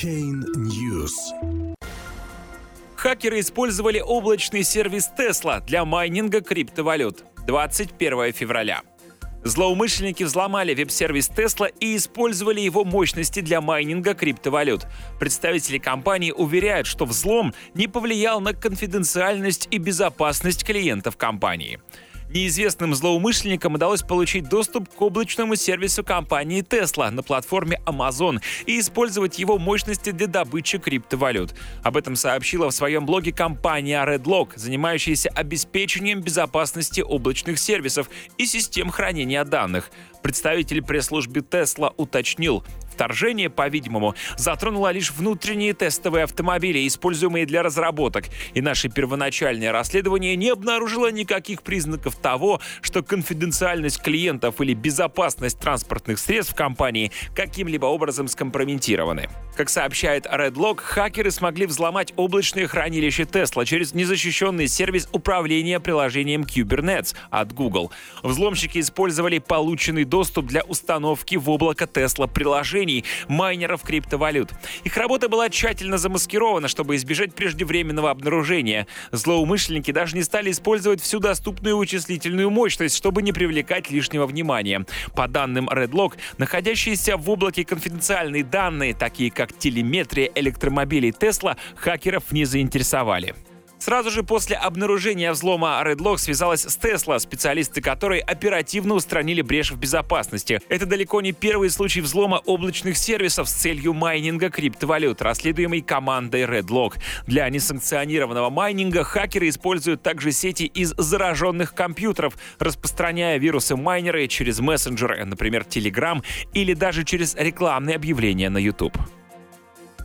Chain News. Хакеры использовали облачный сервис Tesla для майнинга криптовалют 21 февраля. Злоумышленники взломали веб-сервис Tesla и использовали его мощности для майнинга криптовалют. Представители компании уверяют, что взлом не повлиял на конфиденциальность и безопасность клиентов компании. Неизвестным злоумышленникам удалось получить доступ к облачному сервису компании Tesla на платформе Amazon и использовать его мощности для добычи криптовалют. Об этом сообщила в своем блоге компания Redlock, занимающаяся обеспечением безопасности облачных сервисов и систем хранения данных. Представитель пресс-службы Tesla уточнил, вторжение, по-видимому, затронуло лишь внутренние тестовые автомобили, используемые для разработок, и наше первоначальное расследование не обнаружило никаких признаков того, что конфиденциальность клиентов или безопасность транспортных средств компании каким-либо образом скомпрометированы. Как сообщает Redlock, хакеры смогли взломать облачное хранилище Tesla через незащищенный сервис управления приложением Kubernetes от Google. Взломщики использовали полученный доступ для установки в облако Tesla приложений майнеров криптовалют. Их работа была тщательно замаскирована, чтобы избежать преждевременного обнаружения. Злоумышленники даже не стали использовать всю доступную вычислительную мощность, чтобы не привлекать лишнего внимания. По данным Redlock, находящиеся в облаке конфиденциальные данные, такие как телеметрия электромобилей Tesla, хакеров не заинтересовали. Сразу же после обнаружения взлома Redlock связалась с Tesla, специалисты которой оперативно устранили брешь в безопасности. Это далеко не первый случай взлома облачных сервисов с целью майнинга криптовалют, расследуемый командой Redlock. Для несанкционированного майнинга хакеры используют также сети из зараженных компьютеров, распространяя вирусы-майнеры через мессенджеры, например, Telegram, или даже через рекламные объявления на YouTube.